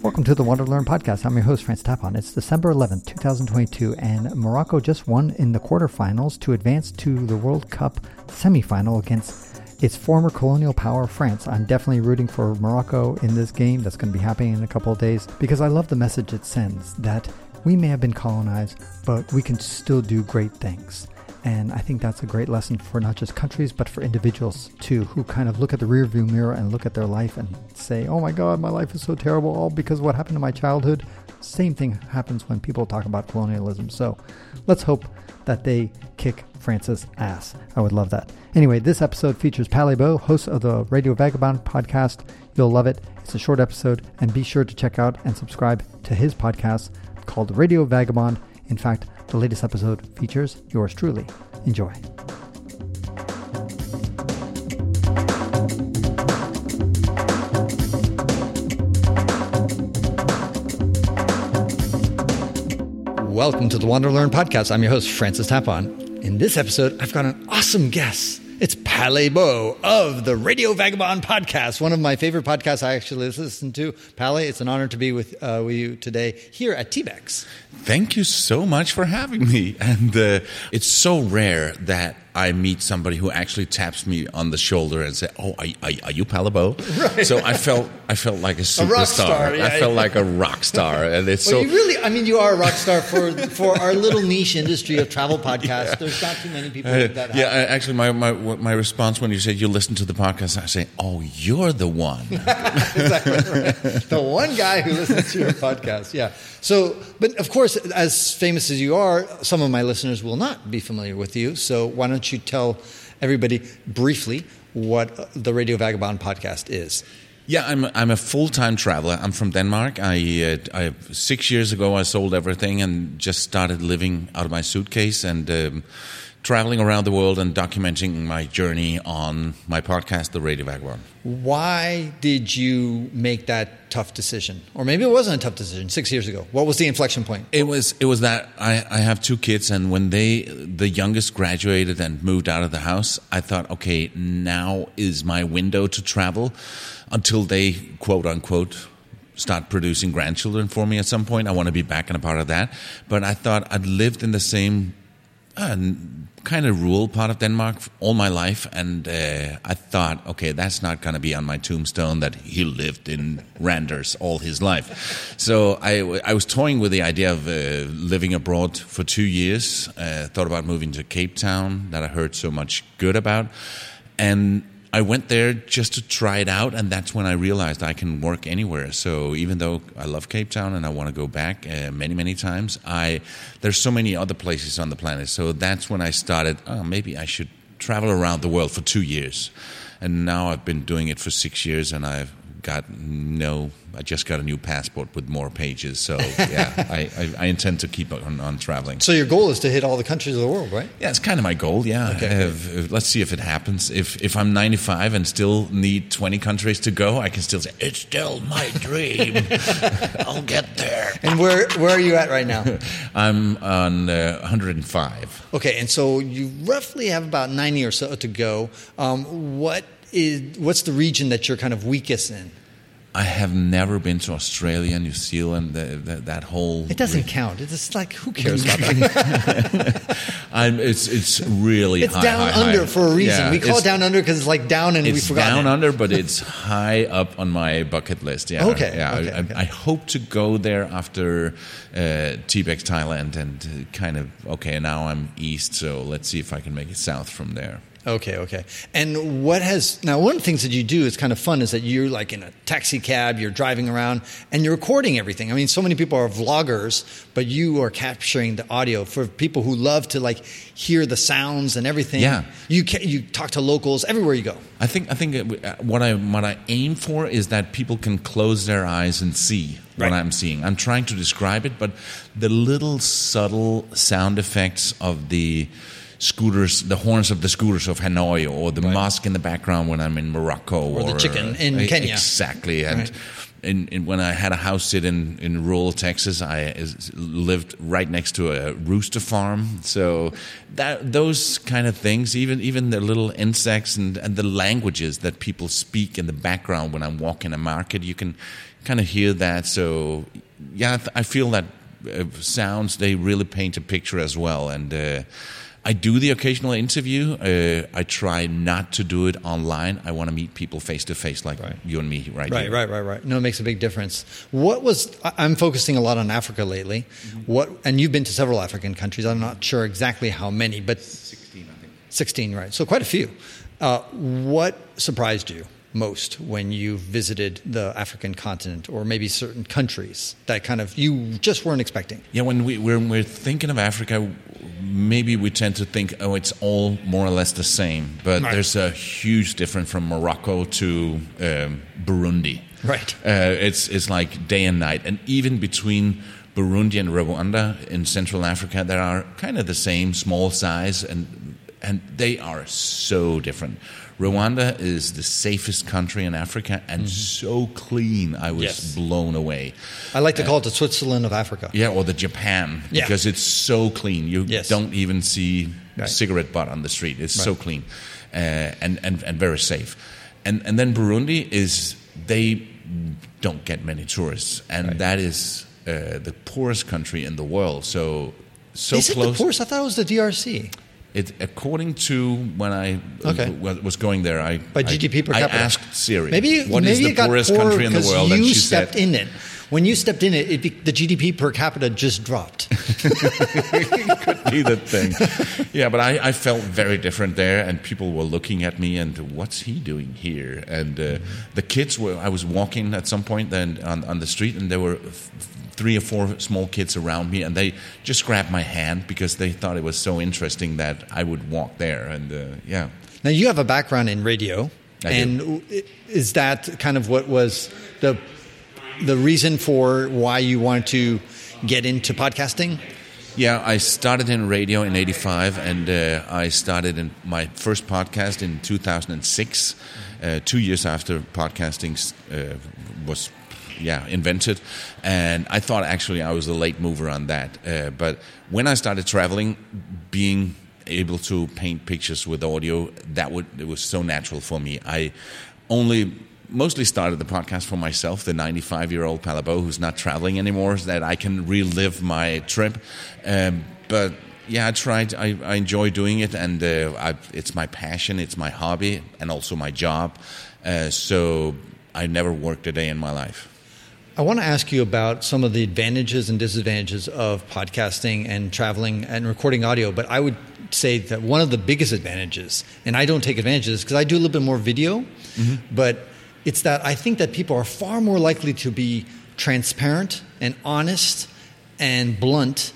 Welcome to the to Learn podcast. I'm your host, Francis Tapon. It's December 11th, 2022, and Morocco just won in the quarterfinals to advance to the World Cup semifinal against its former colonial power, France. I'm definitely rooting for Morocco in this game that's going to be happening in a couple of days because I love the message it sends that we may have been colonized, but we can still do great things. And I think that's a great lesson for not just countries, but for individuals too, who kind of look at the rearview mirror and look at their life and say, oh my God, my life is so terrible, all because of what happened to my childhood. Same thing happens when people talk about colonialism. So let's hope that they kick France's ass. I would love that. Anyway, this episode features Palle Bo, host of the Radio Vagabond podcast. You'll love it. It's a short episode, and be sure to check out and subscribe to his podcast called Radio Vagabond. In fact, the latest episode features yours truly. Enjoy. Welcome to the Wander Learn podcast. I'm your host, Francis Tapon. In this episode, I've got an awesome guest. It's Palle Bo of the Radio Vagabond podcast, one of my favorite podcasts I actually listen to. Pal, it's an honor to be with, uh, with you today here at TBEX. Thank you so much for having me. And uh, it's so rare that I meet somebody who actually taps me on the shoulder and say, "Oh, are, are, are you Palle Bo?" Right. So I felt I felt like a superstar. A star, yeah, I felt like a rock star, and it's well, so. You really, I mean, you are a rock star for for our little niche industry of travel podcasts. Yeah. There's not too many people uh, that. Yeah, actually, my, my my response when you said you listen to the podcast, I say, "Oh, you're the one." exactly right. The one guy who listens to your podcast. Yeah. So, but of course, as famous as you are, some of my listeners will not be familiar with you. So, why don't you tell everybody briefly what the Radio Vagabond podcast is? Yeah, I'm I'm a full time traveler. I'm from Denmark. I, uh, I, six years ago I sold everything and just started living out of my suitcase and. Um, traveling around the world and documenting my journey on my podcast, The Radio Vagabond. Why did you make that tough decision? Or maybe it wasn't a tough decision six years ago. What was the inflection point? It was it was that I, I have two kids and when they the youngest graduated and moved out of the house, I thought, okay, now is my window to travel until they quote unquote start producing grandchildren for me at some point. I want to be back and a part of that. But I thought I'd lived in the same uh, kind of rural part of Denmark all my life, and uh, I thought, okay, that's not going to be on my tombstone that he lived in Randers all his life. So I, I was toying with the idea of uh, living abroad for two years. Uh, thought about moving to Cape Town, that I heard so much good about, and I went there just to try it out, and that's when I realized I can work anywhere. So even though I love Cape Town and I want to go back uh, many, many times, I there's so many other places on the planet. So that's when I started. Oh, maybe I should travel around the world for two years, and now I've been doing it for six years, and I've got no I just got a new passport with more pages. So yeah, I, I, I, intend to keep on, on, traveling. So your goal is to hit all the countries of the world, right? Yeah, it's kind of my goal. Yeah. Okay. If, let's see if it happens. If if I'm 95 and still need 20 countries to go, I can still say it's still my dream. I'll get there. And where where are you at right now? I'm on uh, 105. Okay, and so you roughly have about 90 or so to go. Um, what is what's the region that you're kind of weakest in? I have never been to Australia, New Zealand, the, the, that whole. It doesn't region. count. It's just like who cares about that? it's it's really it's high, down high, under high. for a reason. Yeah, we call it down under because it's like down and we forgot. Down it. under, but it's high up on my bucket list. Yeah. Okay. Yeah. Okay, I, okay. I, hope to go there after uh, TBEX Thailand and kind of okay. Now I'm east, so let's see if I can make it south from there. Okay, okay. And what has now one of the things that you do is kind of fun is that you're like in a taxi cab, you're driving around and you're recording everything. I mean, so many people are vloggers, but you are capturing the audio for people who love to like hear the sounds and everything. Yeah. You you talk to locals everywhere you go. I think I think uh, what I what I aim for is that people can close their eyes and see what I'm seeing. I'm trying to describe it, but the little subtle sound effects of the scooters, the horns of the scooters of Hanoi, or the right. mosque in the background when I'm in Morocco, or, or the chicken in uh, Kenya. Exactly, and. Right. in, in, when I had a house sit in, in rural Texas, I is, lived right next to a rooster farm. So that those kind of things, even even the little insects and, and the languages that people speak in the background when I'm walking a market, you can kind of hear that. So yeah, I feel that uh, sounds they really paint a picture as well, and. Uh, I do the occasional interview. Uh, I try not to do it online. I want to meet people face to face, like right. you and me, right? Right, here. right, right, right. No, it makes a big difference. What was I'm focusing a lot on Africa lately. Mm-hmm. What and you've been to several African countries. I'm not sure exactly how many, but 16, I think. 16, right? So quite a few. Uh, what surprised you? Most when you visited the African continent or maybe certain countries that kind of you just weren't expecting? Yeah, when we when we're thinking of Africa, maybe we tend to think, oh, it's all more or less the same. But right. there's a huge difference from Morocco to um, Burundi. Right. Uh, it's it's like day and night, and even between Burundi and Rwanda in Central Africa, there are kind of the same small size, and and they are so different. Rwanda is the safest country in Africa and mm-hmm. so clean. I was yes. blown away. I like to uh, call it the Switzerland of Africa. Yeah, or the Japan yeah. because it's so clean. You yes. don't even see right. a cigarette butt on the street. It's right. so clean uh, and, and and very safe. And and then Burundi is they don't get many tourists, and right. that is uh, the poorest country in the world. So so is close. It the poorest? I thought it was the DRC. It, according to when I okay. was going there, I by GDP per capita. I asked Siri, maybe what maybe is the poorest country in the world? You and she stepped said, in it. When you stepped in it, it the GDP per capita just dropped. it could be the thing. Yeah, but I, I, felt very different there, and people were looking at me and what's he doing here? And uh, mm-hmm. the kids were. I was walking at some point then on, on the street, and there were three or four small kids around me, and they just grabbed my hand because they thought it was so interesting that I would walk there. And uh, yeah. Now you have a background in radio, I and do. is that kind of what was the the reason for why you wanted to get into podcasting? Yeah, I started in radio in '85, and uh, I started in my first podcast in 2006, uh, two years after podcasting uh, was yeah invented and i thought actually i was a late mover on that uh, but when i started traveling being able to paint pictures with audio that would it was so natural for me i only mostly started the podcast for myself the 95 year old Palle Bo who's not traveling anymore so that i can relive my trip um, but yeah, I tried. I, I enjoy doing it, and uh, I, it's my passion, it's my hobby, and also my job. Uh, so I never worked a day in my life. I want to ask you about some of the advantages and disadvantages of podcasting and traveling and recording audio, but I would say that one of the biggest advantages, and I don't take advantages because I do a little bit more video, mm-hmm. but it's that I think that people are far more likely to be transparent and honest and blunt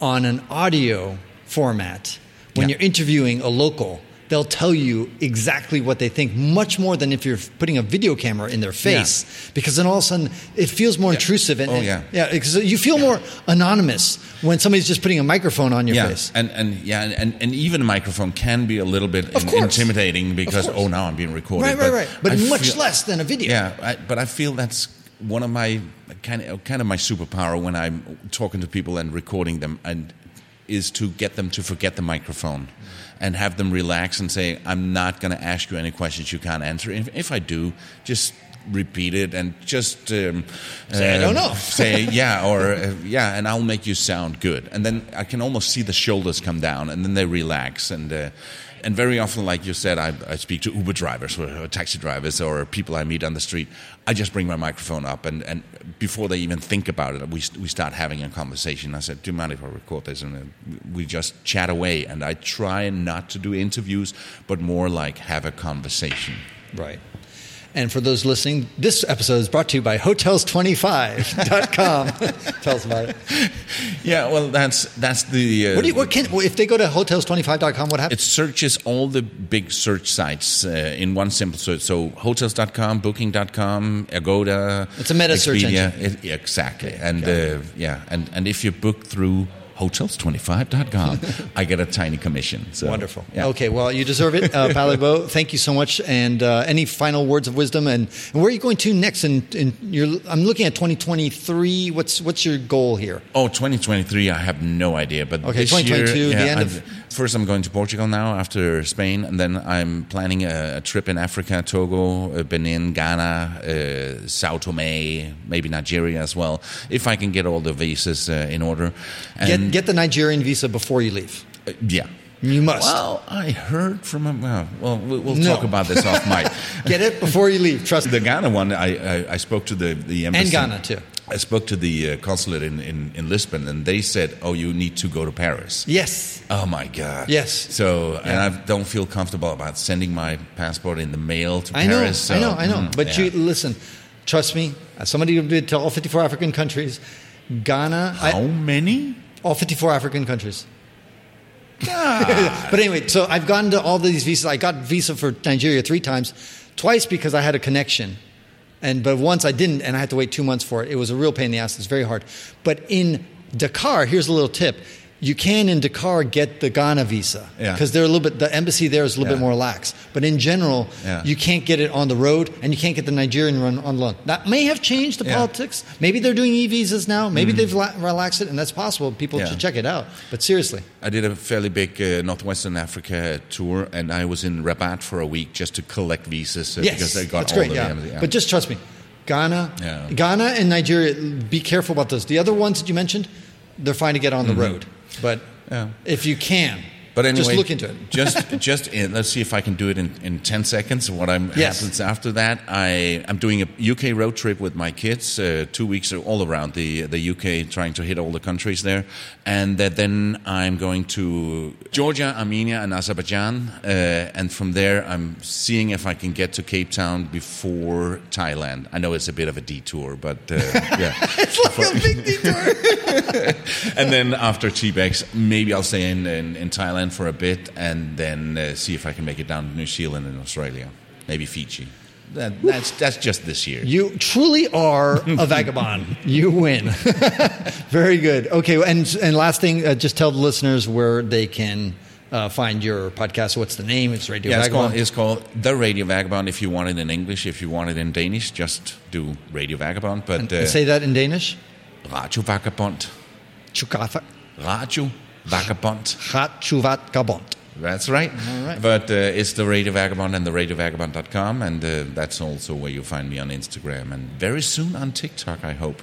on an audio format when yeah. you're interviewing a local they'll tell you exactly what they think much more than if you're putting a video camera in their face. Yeah. because then all of a sudden it feels more yeah. intrusive and, oh, yeah. yeah because you feel more anonymous when somebody's just putting a microphone on your yeah. face. And and yeah and, and even a microphone can be a little bit in, intimidating because oh now I'm being recorded right right right. But, but much feel, less than a video. Yeah I, but I feel that's one of my kind of kind of my superpower when I'm talking to people and recording them and is to get them to forget the microphone and have them relax and say, I'm not going to ask you any questions you can't answer. If, if I do, just repeat it and just um, say, I don't know. say, yeah, or uh, yeah, and I'll make you sound good. And then I can almost see the shoulders come down and then they relax. And uh, and very often, like you said, I, I speak to Uber drivers or, or, taxi drivers or people I meet on the street. I just bring my microphone up, and, and before they even think about it, we, we start having a conversation. I said, Do you mind if I record this? And uh, we just chat away. And I try not to do interviews, but more like have a conversation. Right. And for those listening, this episode is brought to you by Hotels25.com. Tell us about it. Yeah, well, that's that's the. Uh, what, do you, what can if they go to Hotels25.com? What happens? It searches all the big search sites uh, in one simple search. So Hotels.com, Booking.com, Agoda. It's a meta Expedia, search engine. It, exactly, and uh, yeah, and and if you book through hotels25.com, I get a tiny commission. So, Wonderful. yeah. Okay, well, you deserve it, uh, Palle Bo. Thank you so much. And uh, any final words of wisdom? And, and where are you going to next? And, I'm looking at 2023. What's what's your goal here? Oh, 2023, I have no idea. But Okay, this 2022, year, the end I've- of- first I'm going to Portugal now after Spain, and then I'm planning a, a trip in Africa, Togo, uh, Benin, Ghana, uh, Sao Tome, maybe Nigeria as well, if I can get all the visas uh, in order. Get get the Nigerian visa before you leave. uh, yeah. You must Well, I heard from a well. Well, we'll, No. talk about this off mic. get it before you leave. Trust The. Ghana one, I, I, I spoke to the, the embassy. And Ghana too. I spoke to the uh, consulate in, in, in Lisbon, and they said, "Oh, you need to go to Paris." Yes. Oh my God! Yes. So, and I don't feel comfortable about sending my passport in the mail to I know, Paris. so, I know, I know. mm, but yeah. you listen, trust me. As somebody who did to all 54 African countries, Ghana, I- how many? all 54 African countries. but anyway, so I've gotten to all these visas. I got visa for Nigeria three times, twice because I had a connection, and but once I didn't, and I had to wait two months for it. It was a real pain in the ass. It's very hard. But in Dakar, here's a little tip: you can in Dakar get the Ghana visa Yeah. because they're a little bit. The embassy there is a little bit more lax. But in general, Yeah. you can't get it on the road, and you can't get the Nigerian run on loan. That may have changed the Yeah. politics. Maybe they're doing e visas now. Maybe they've la- relaxed it, and that's possible. People Yeah. should check it out. But seriously. I did a fairly big uh, Northwestern Africa tour, and I was in Rabat for a week just to collect visas uh, Yes, because I got that's all great. of Yeah. them. Yeah. but just trust me, Ghana, Yeah. Ghana and Nigeria. Be careful about those. The other ones that you mentioned, they're fine to get on the road. But. Yeah. if you can, But anyway, just look into it. just, just in, let's see if I can do it in, in ten seconds. What I'm Yes. happens after that? I I'm doing a UK road trip with my kids, uh, two weeks all around the the UK, trying to hit all the countries there, and that then I'm going to Georgia, Armenia, and Azerbaijan, uh, and from there I'm seeing if I can get to Cape Town before Thailand. I know it's a bit of a detour, but uh, yeah. it's like a big detour. and then after TBEX, maybe I'll stay in, in, in Thailand for a bit and then uh, see if I can make it down to New Zealand and Australia, maybe Fiji. That, that's that's just this year. You truly are a vagabond. You win. Very good. Okay, and and last thing, uh, just tell the listeners where they can uh, find your podcast. What's the name? It's Radio yeah, it's Vagabond. called, it's called The Radio Vagabond. If you want it in English, if you want it in Danish, just do Radio Vagabond. But uh, Say that in Danish. Radio Vagabond. Chukafa- Radio Vagabond. Hat Chuvat Gabont. That's right. Right. But uh, it's the Radio Vagabond and the RadioVagabond.com, and uh, that's also where you find me on Instagram and very soon on TikTok. I hope.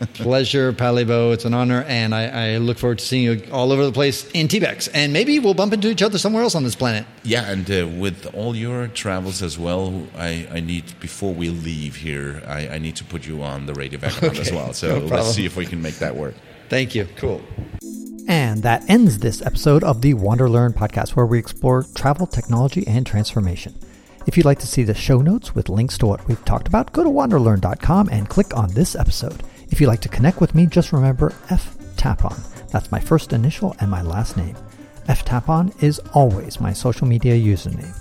Pleasure, Palle Bo. It's an honor, and I, I look forward to seeing you all over the place in TBEX. And maybe we'll bump into each other somewhere else on this planet. Yeah, and uh, with all your travels as well, I, I need before we leave here, I, I need to put you on the Radio Vagabond as well. So problem. let's see if we can make that work. Thank you. Cool. And that ends this episode of the Wander Learn podcast, where we explore travel, technology, and transformation. If you'd like to see the show notes with links to what we've talked about, go to wanderlearn.com and click on this episode. If you'd like to connect with me, just remember F Tapon. That's my first initial and my last name. F Tapon is always my social media username.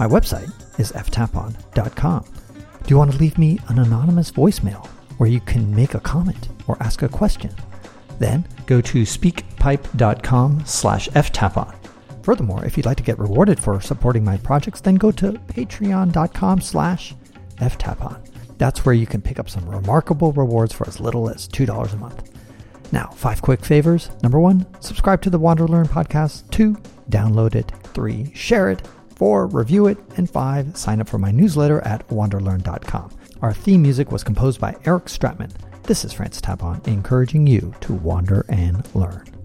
My website is ftapon.com. Do you want to leave me an anonymous voicemail where you can make a comment or ask a question? Then go to speakpipe.com slash ftapon. Furthermore, if you'd like to get rewarded for supporting my projects, then go to patreon.com slash ftapon. That's where you can pick up some remarkable rewards for as little as $2 a month. Now, five quick favors. Number one, subscribe to the Wander Learn podcast. Two, download it. Three, share it. Four, review it. And five, sign up for my newsletter at wanderlearn.com. Our theme music was composed by Eric Stratman. This is Francis Tapon, encouraging you to wander and learn.